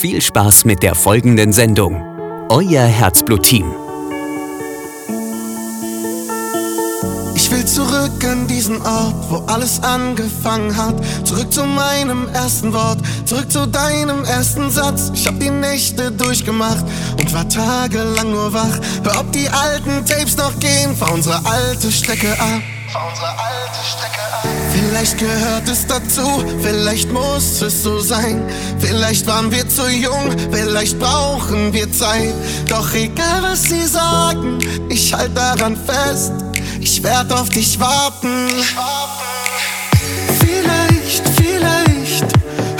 Viel Spaß mit der folgenden Sendung. Euer Herzblut-Team. Ich will zurück an diesen Ort, wo alles angefangen hat. Zurück zu meinem ersten Wort, zurück zu deinem ersten Satz. Ich hab die Nächte durchgemacht und war tagelang nur wach. Hör, ob die alten Tapes noch gehen, fahr unsere alte Strecke ab. Fahr unsere alte Strecke ab. Vielleicht gehört es dazu, vielleicht muss es so sein. Vielleicht waren wir zu jung, vielleicht brauchen wir Zeit. Doch egal was sie sagen, ich halt daran fest. Ich werd auf dich warten. Vielleicht, vielleicht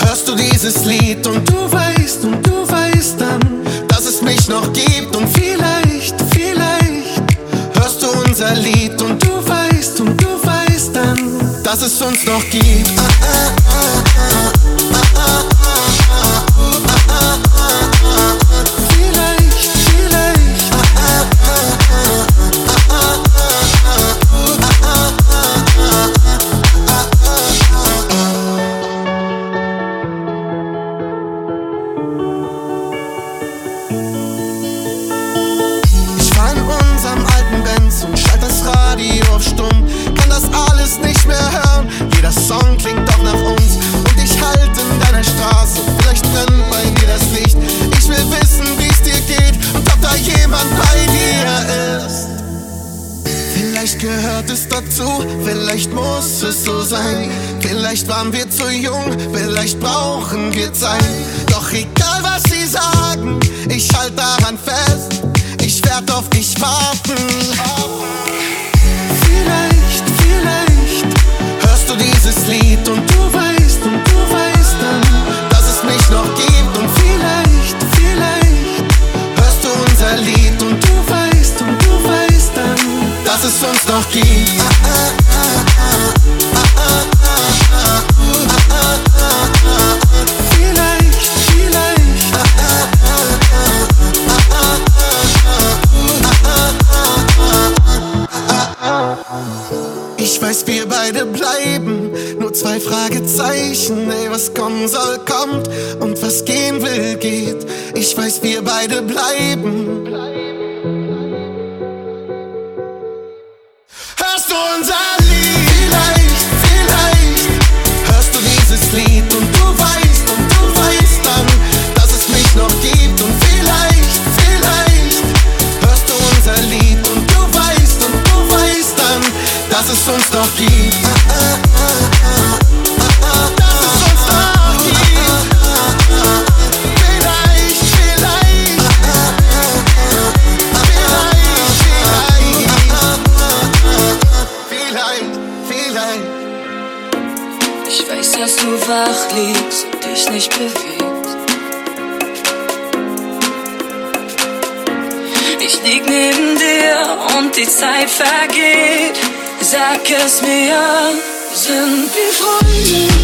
hörst du dieses Lied und du weißt und du weißt dann, dass es mich noch gibt. Und vielleicht, vielleicht hörst du unser Lied und du weißt und du weißt dann, dass es uns noch gibt. Ah, ah, ah, da jemand bei dir ist. Vielleicht gehört es dazu, vielleicht muss es so sein. Vielleicht waren wir zu jung, vielleicht brauchen wir Zeit. Doch egal was sie sagen, ich halt daran fest. Ich werd auf dich warten. Vergeht. Sag es mir, sind wir Freunde?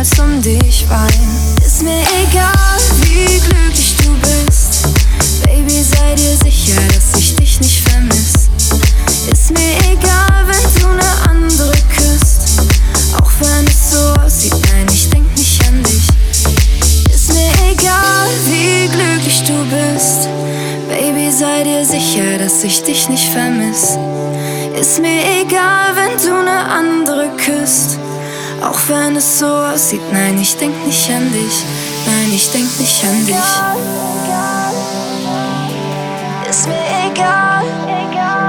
niemals um dich weinen. Ist mir egal. wenn es so aussieht. Nein, ich denk nicht an dich. Nein, ich denk nicht an dich. Ist mir egal. egal.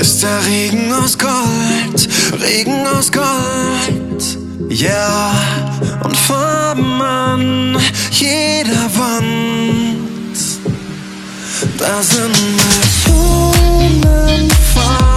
ist der Regen aus Gold, Regen aus Gold. Ja, yeah. und Farben an jeder Wand. Da sind Millionen Farben.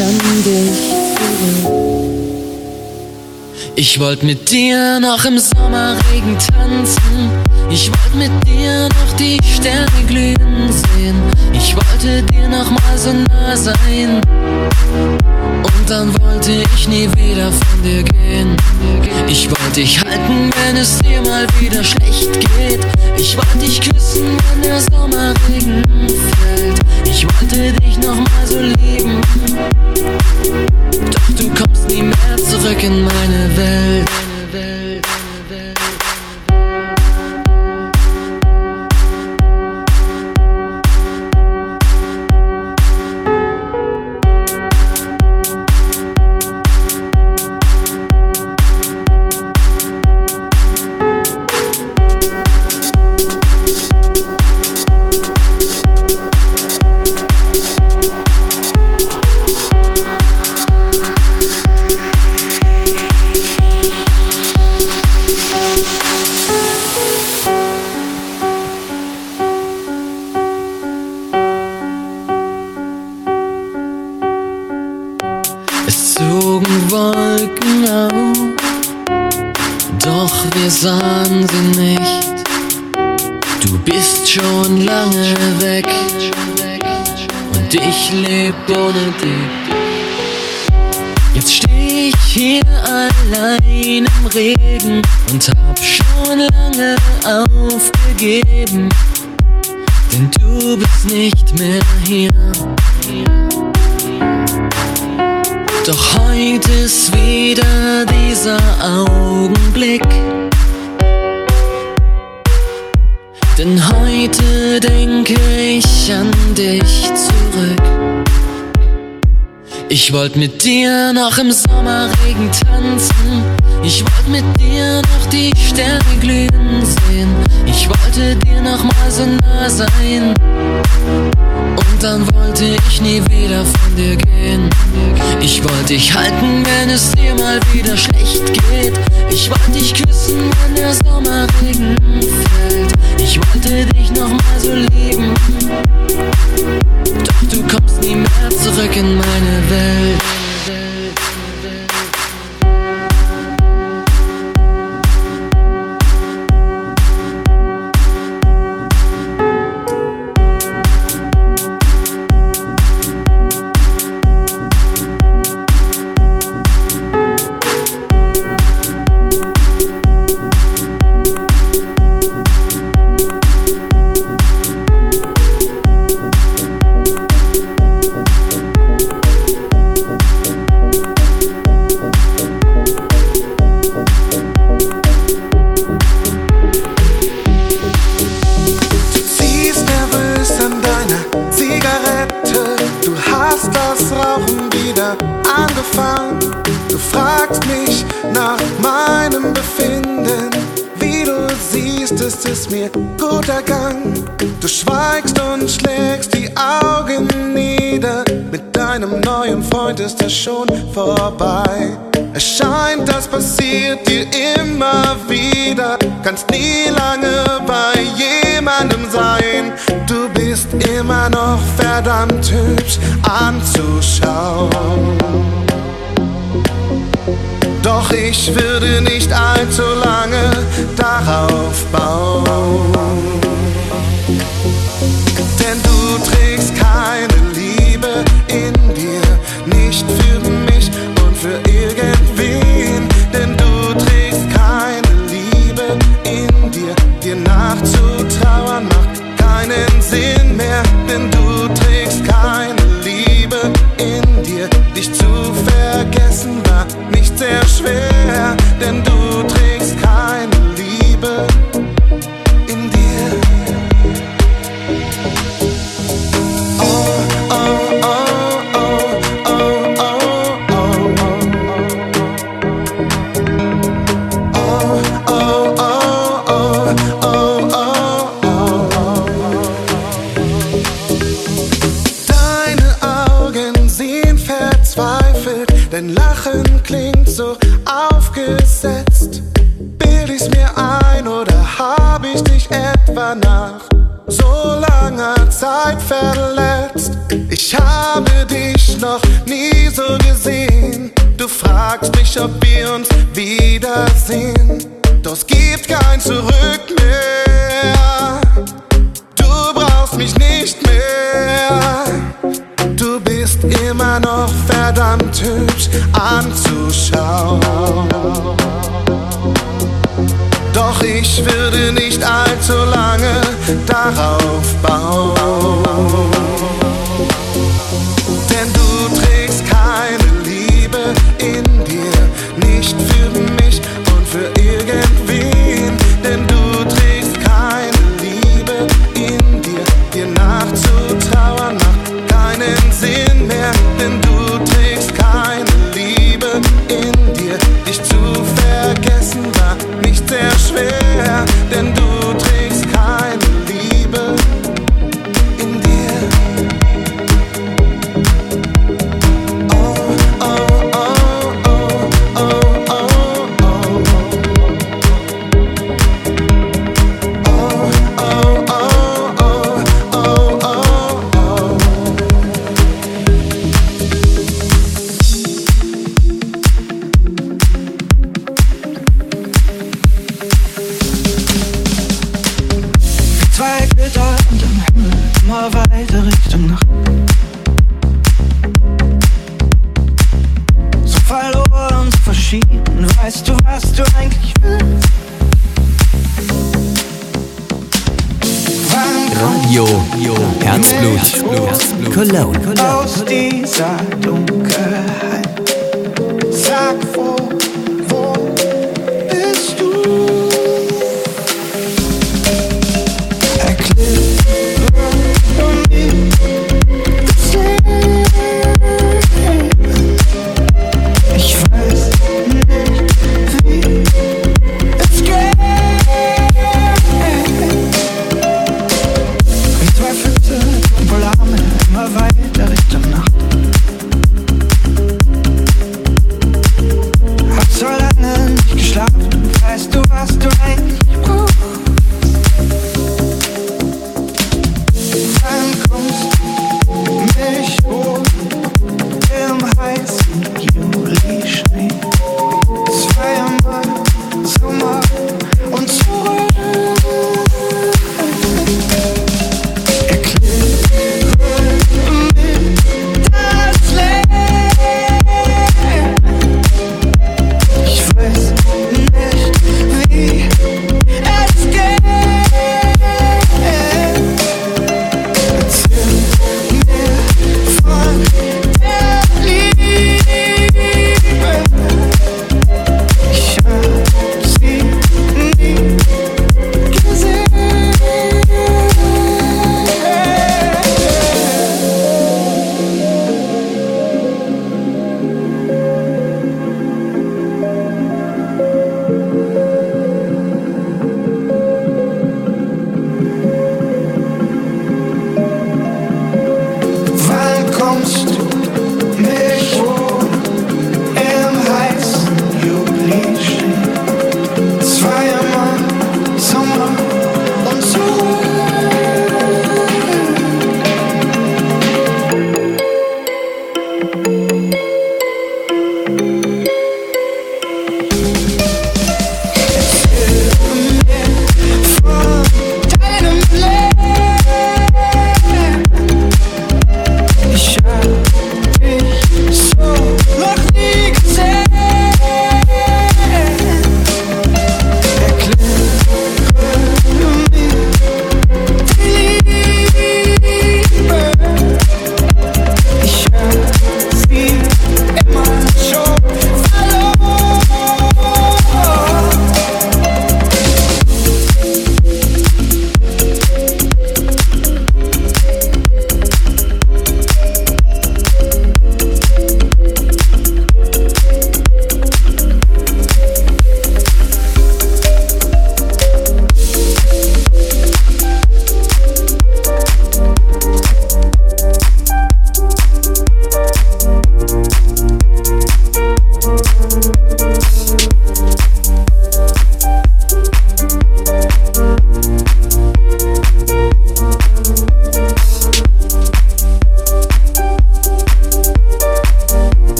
Ich an dich zurück. Ich wollte mit dir noch im Sommerregen tanzen. Ich wollte mit dir noch die Sterne glühen sehen. Ich wollte dir noch mal so nah sein. Und dann wollte ich nie wieder von dir gehen. Ich wollte dich halten, wenn es dir mal wieder schlecht geht. Ich wollte dich küssen, wenn der Sommerregen fällt. Ich wollte dich noch mal so lieben. Doch du kommst nie mehr zurück in meine Welt. Es Denn heute denke ich an dich zurück. Ich wollte mit dir noch im Sommerregen tanzen. Ich wollte mit dir noch die Sterne glühen sehen. Ich wollte dir noch mal so nah sein. Dann wollte ich nie wieder von dir gehen. Ich wollte dich halten, wenn es dir mal wieder schlecht geht. Ich wollte dich küssen, wenn der Sommerregen fällt. Ich wollte dich noch mal so lieben. Doch du kommst nie mehr zurück in meine Welt. Ich würde nicht allzu lange darauf bauen.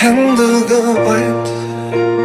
hand of the white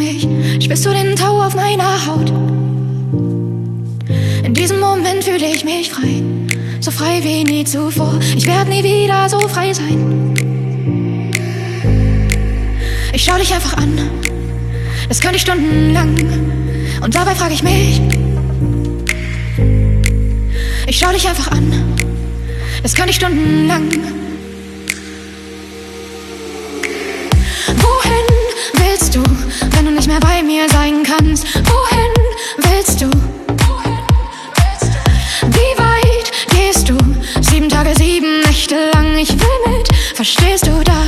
mich? Spürst du den Tau auf meiner Haut? In diesem Moment fühle ich mich frei, so frei wie nie zuvor. Ich werde nie wieder so frei sein. Ich schau dich einfach an, das könnte ich stundenlang. Und dabei frage ich mich, ich schau dich einfach an, das könnte ich stundenlang. willst du, wenn du nicht mehr bei mir sein kannst? Wohin willst du? Wie weit gehst du? Sieben Tage, sieben Nächte lang, ich will mit, verstehst du das?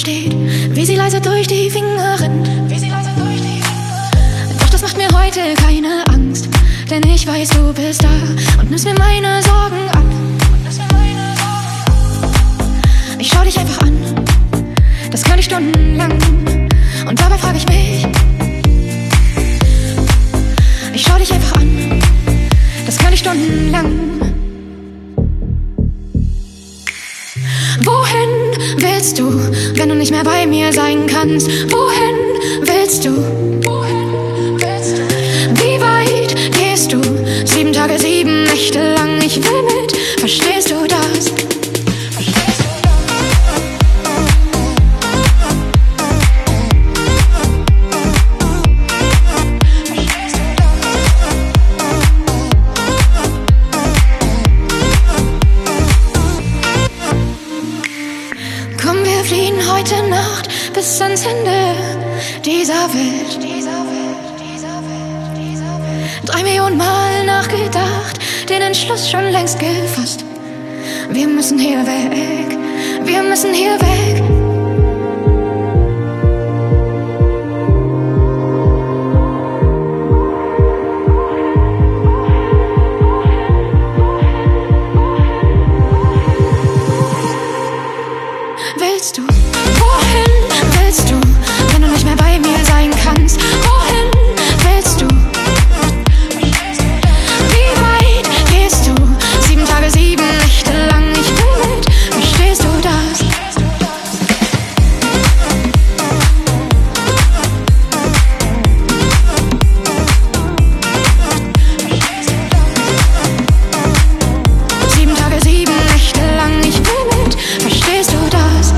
Stillsteht, wie sie leise durch die Finger rennt. Doch das macht mir heute keine Angst, denn ich weiß, du bist da bis ans Ende dieser Welt. Drei Millionen Mal nachgedacht, den Entschluss schon längst gefasst. Wir müssen hier weg, wir müssen hier weg. Wohin willst du? Wie weit gehst du? Sieben Tage, sieben Nächte lang. Ich mit. Verstehst du das? Sieben Tage, sieben Nächte lang. Ich mit. Verstehst du das?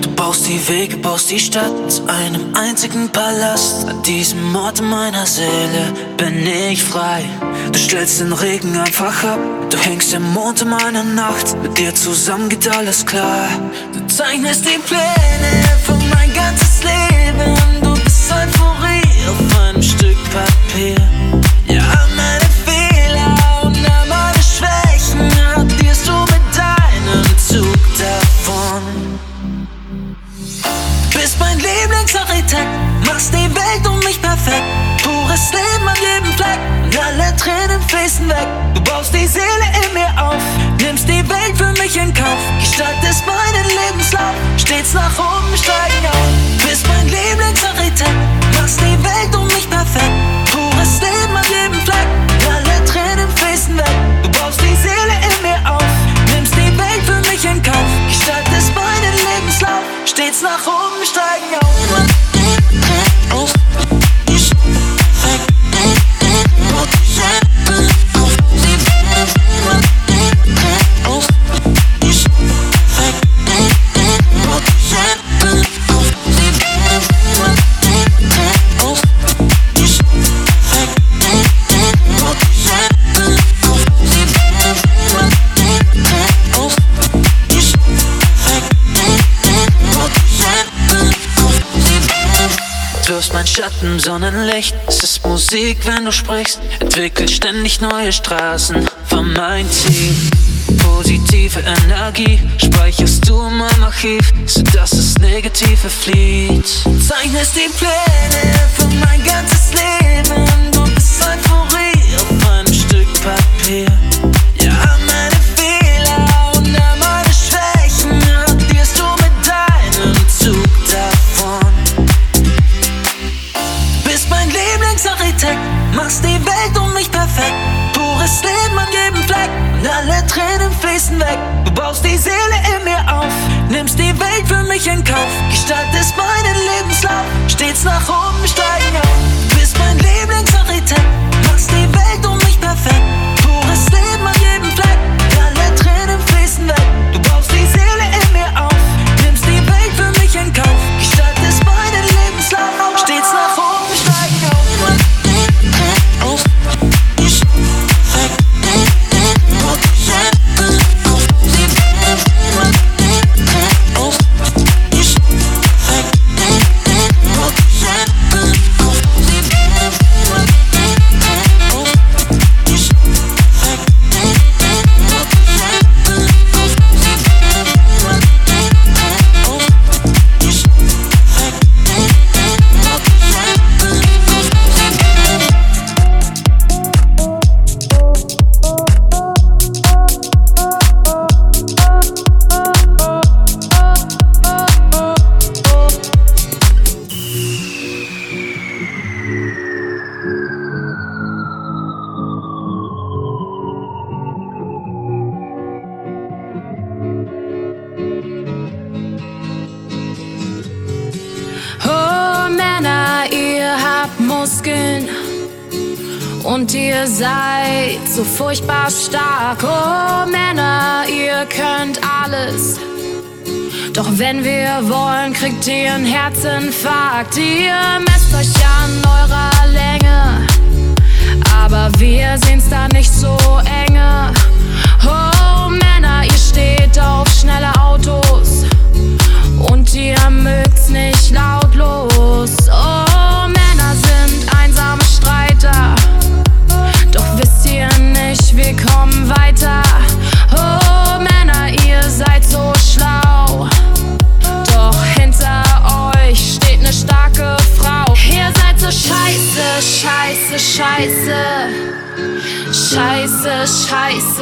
Du baust die Wege, baust die Stadt einem einzigen Palast. An diesem Ort in meiner Seele bin ich frei. Du stellst den Regen einfach ab. Du hängst im Mond in meiner Nacht. Mit dir zusammen geht alles klar. Du zeichnest die Pläne für mein ganzes Leben. Du bist Euphorie auf einem Stück Papier. Lieblingsarchitekt, machst die Welt um mich perfekt. Pures Leben an jedem Fleck und alle Tränen fließen weg. Du baust die Seele in mir auf, nimmst Schatten, Sonnenlicht. Es ist Musik, wenn du sprichst. Entwickelt ständig neue Straßen. War mein Ziel. Positive Energie speicherst du in meinem Archiv, sodass das Negative flieht. Zeichnest die Pläne für mein ganzes Leben. Du bist Euphorie auf einem Stück Papier. Mich in Kauf. Gestaltest meinen Lebenslauf, stets nach oben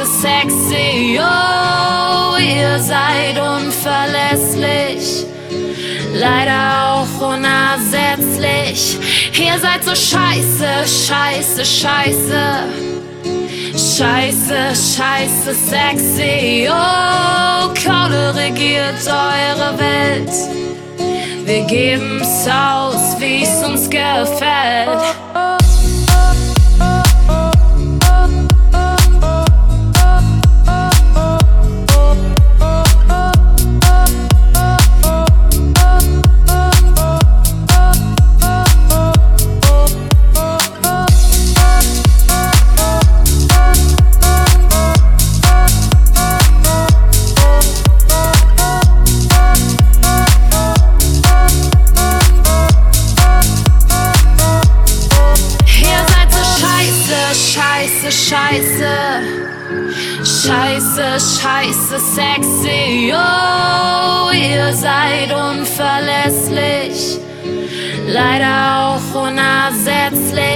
so sexy, oh, ihr seid unverlässlich, leider auch unersetzlich. Ihr seid so scheiße, scheiße, scheiße, scheiße, scheiße sexy, oh, Kohle regiert eure Welt. Wir geben's aus, wie's uns gefällt.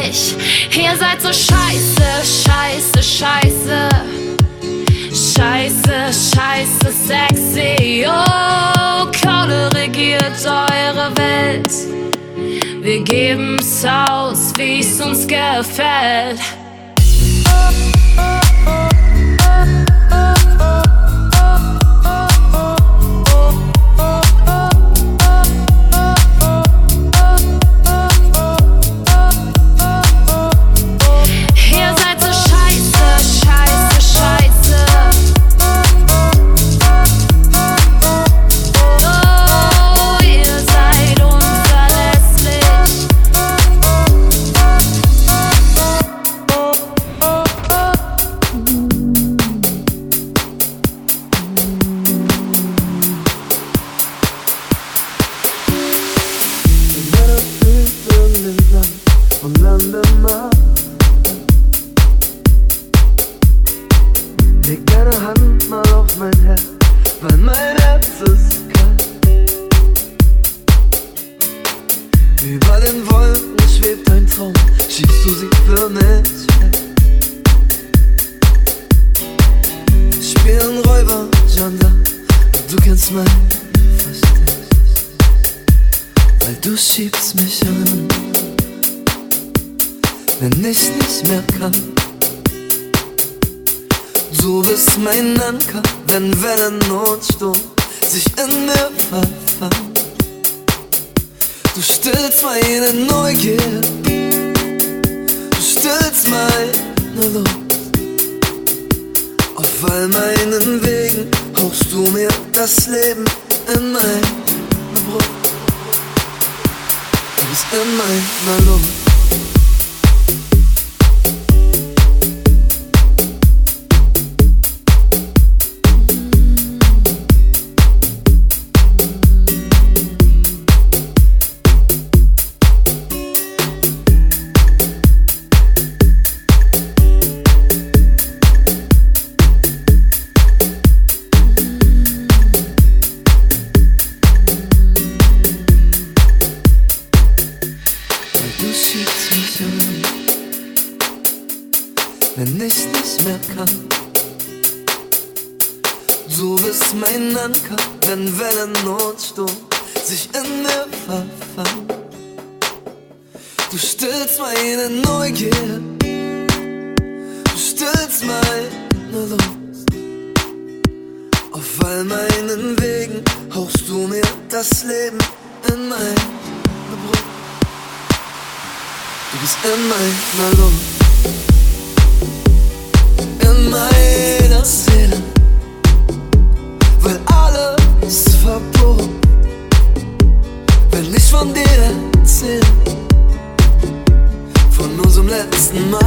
euch. Ihr seid so scheiße, scheiße, scheiße. Scheiße, scheiße, sexy. Oh, Kohle regiert eure Welt. Wir geben's aus, wie's uns gefällt. ich nicht mehr kann. Du bist mein Anker, wenn Wellen und Sturm sich in mir verfangen. Du stillst meine Neugier, du stillst meine Lust. Auf all meinen Wegen hauchst du mir das Leben in meine Brust. Du bist in meiner Luft weil alles verbogen. Will nicht von dir erzählen, von unserem letzten Mal.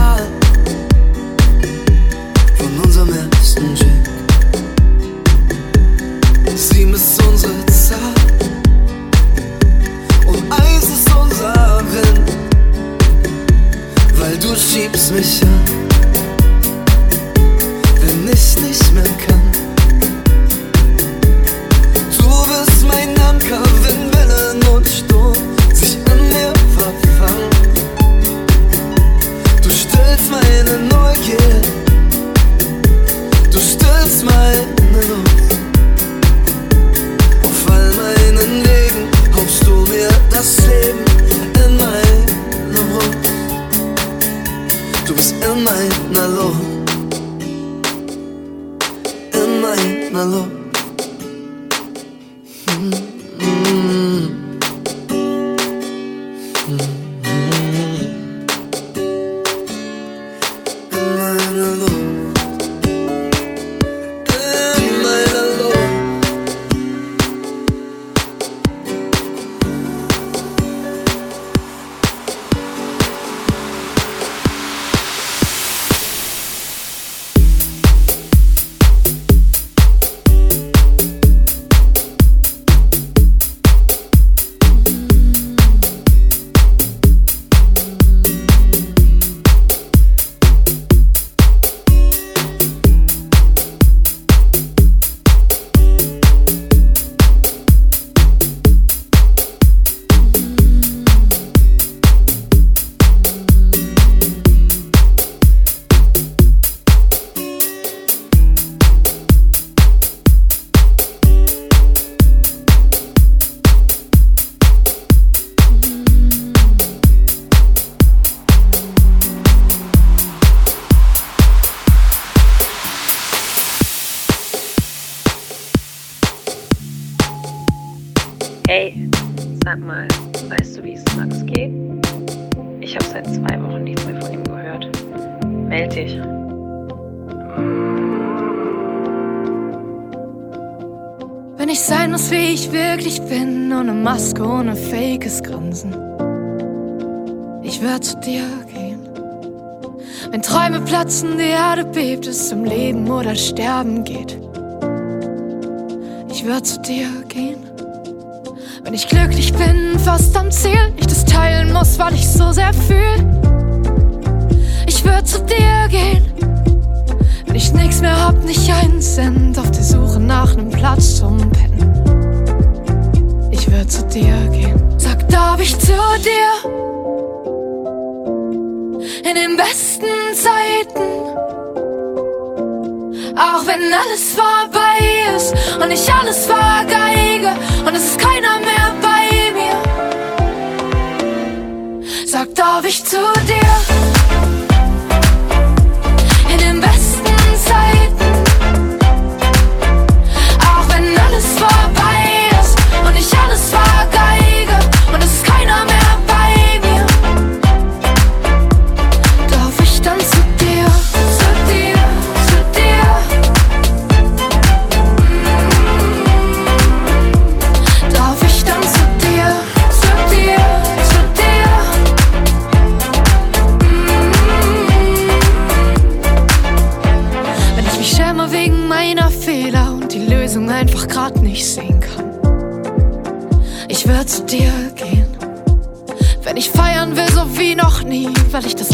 Es um Leben oder Sterben geht. Ich werde zu dir gehen. Wenn ich glücklich bin, fast am Ziel, ich das teilen muss, weil ich so sehr fühl. Ich würde zu dir gehen. Wenn ich nix mehr hab, nicht einen Cent auf die Suche nach nem Platz zum Pennen. Ich würde zu dir gehen. Sag, darf ich zu dir? In den besten Zeiten. Auch wenn alles vorbei ist und ich alles vergeige und es ist keiner mehr bei mir. Sag, darf ich zu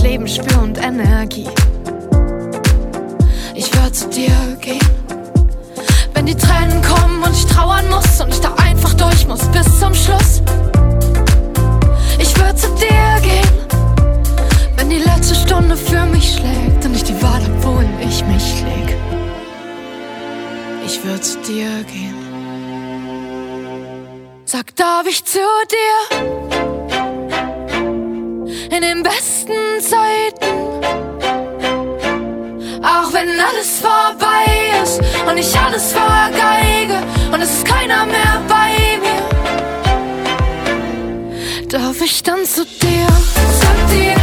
Leben spür und Energie. Ich würde zu dir gehen. Wenn die Tränen kommen und ich trauern muss und ich da einfach durch muss bis zum Schluss. Ich würde zu dir gehen. Wenn die letzte Stunde für mich schlägt und ich die Wahl hab, wohin ich mich leg. Ich würde zu dir gehen. Sag, darf ich zu dir? In den besten Zeiten. Auch wenn alles vorbei ist und ich alles vergeige und es ist keiner mehr bei mir. Darf ich dann zu dir, zu dir,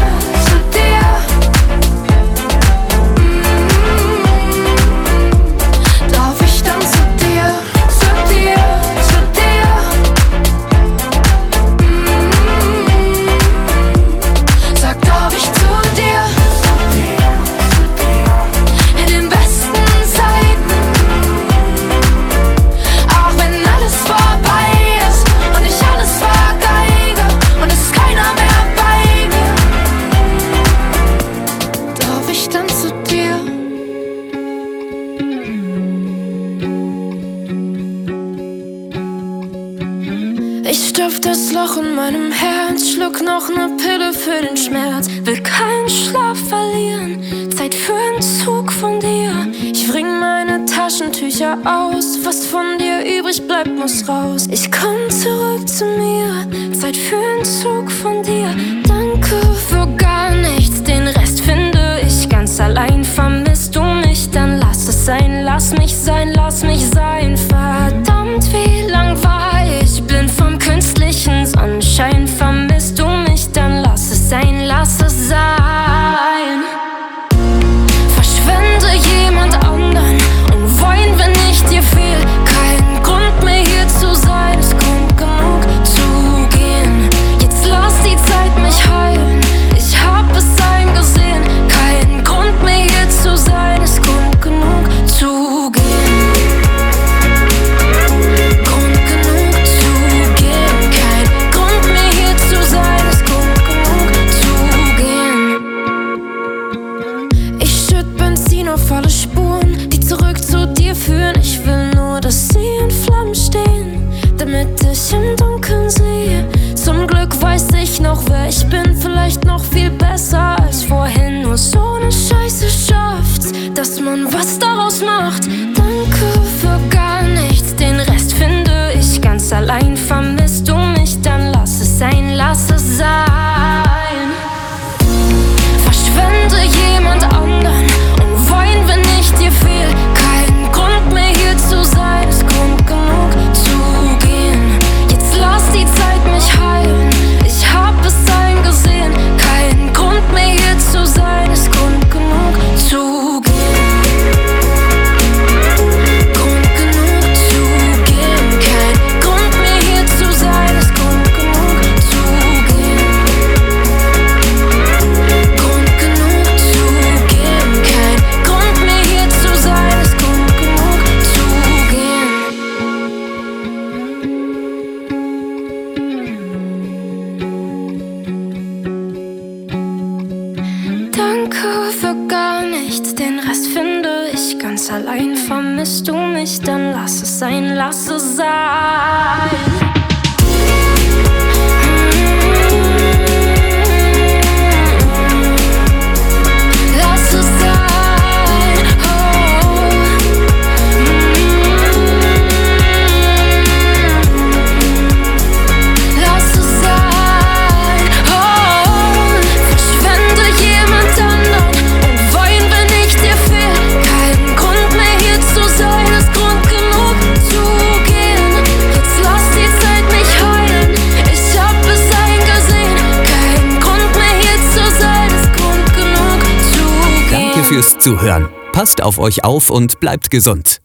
euch auf und bleibt gesund.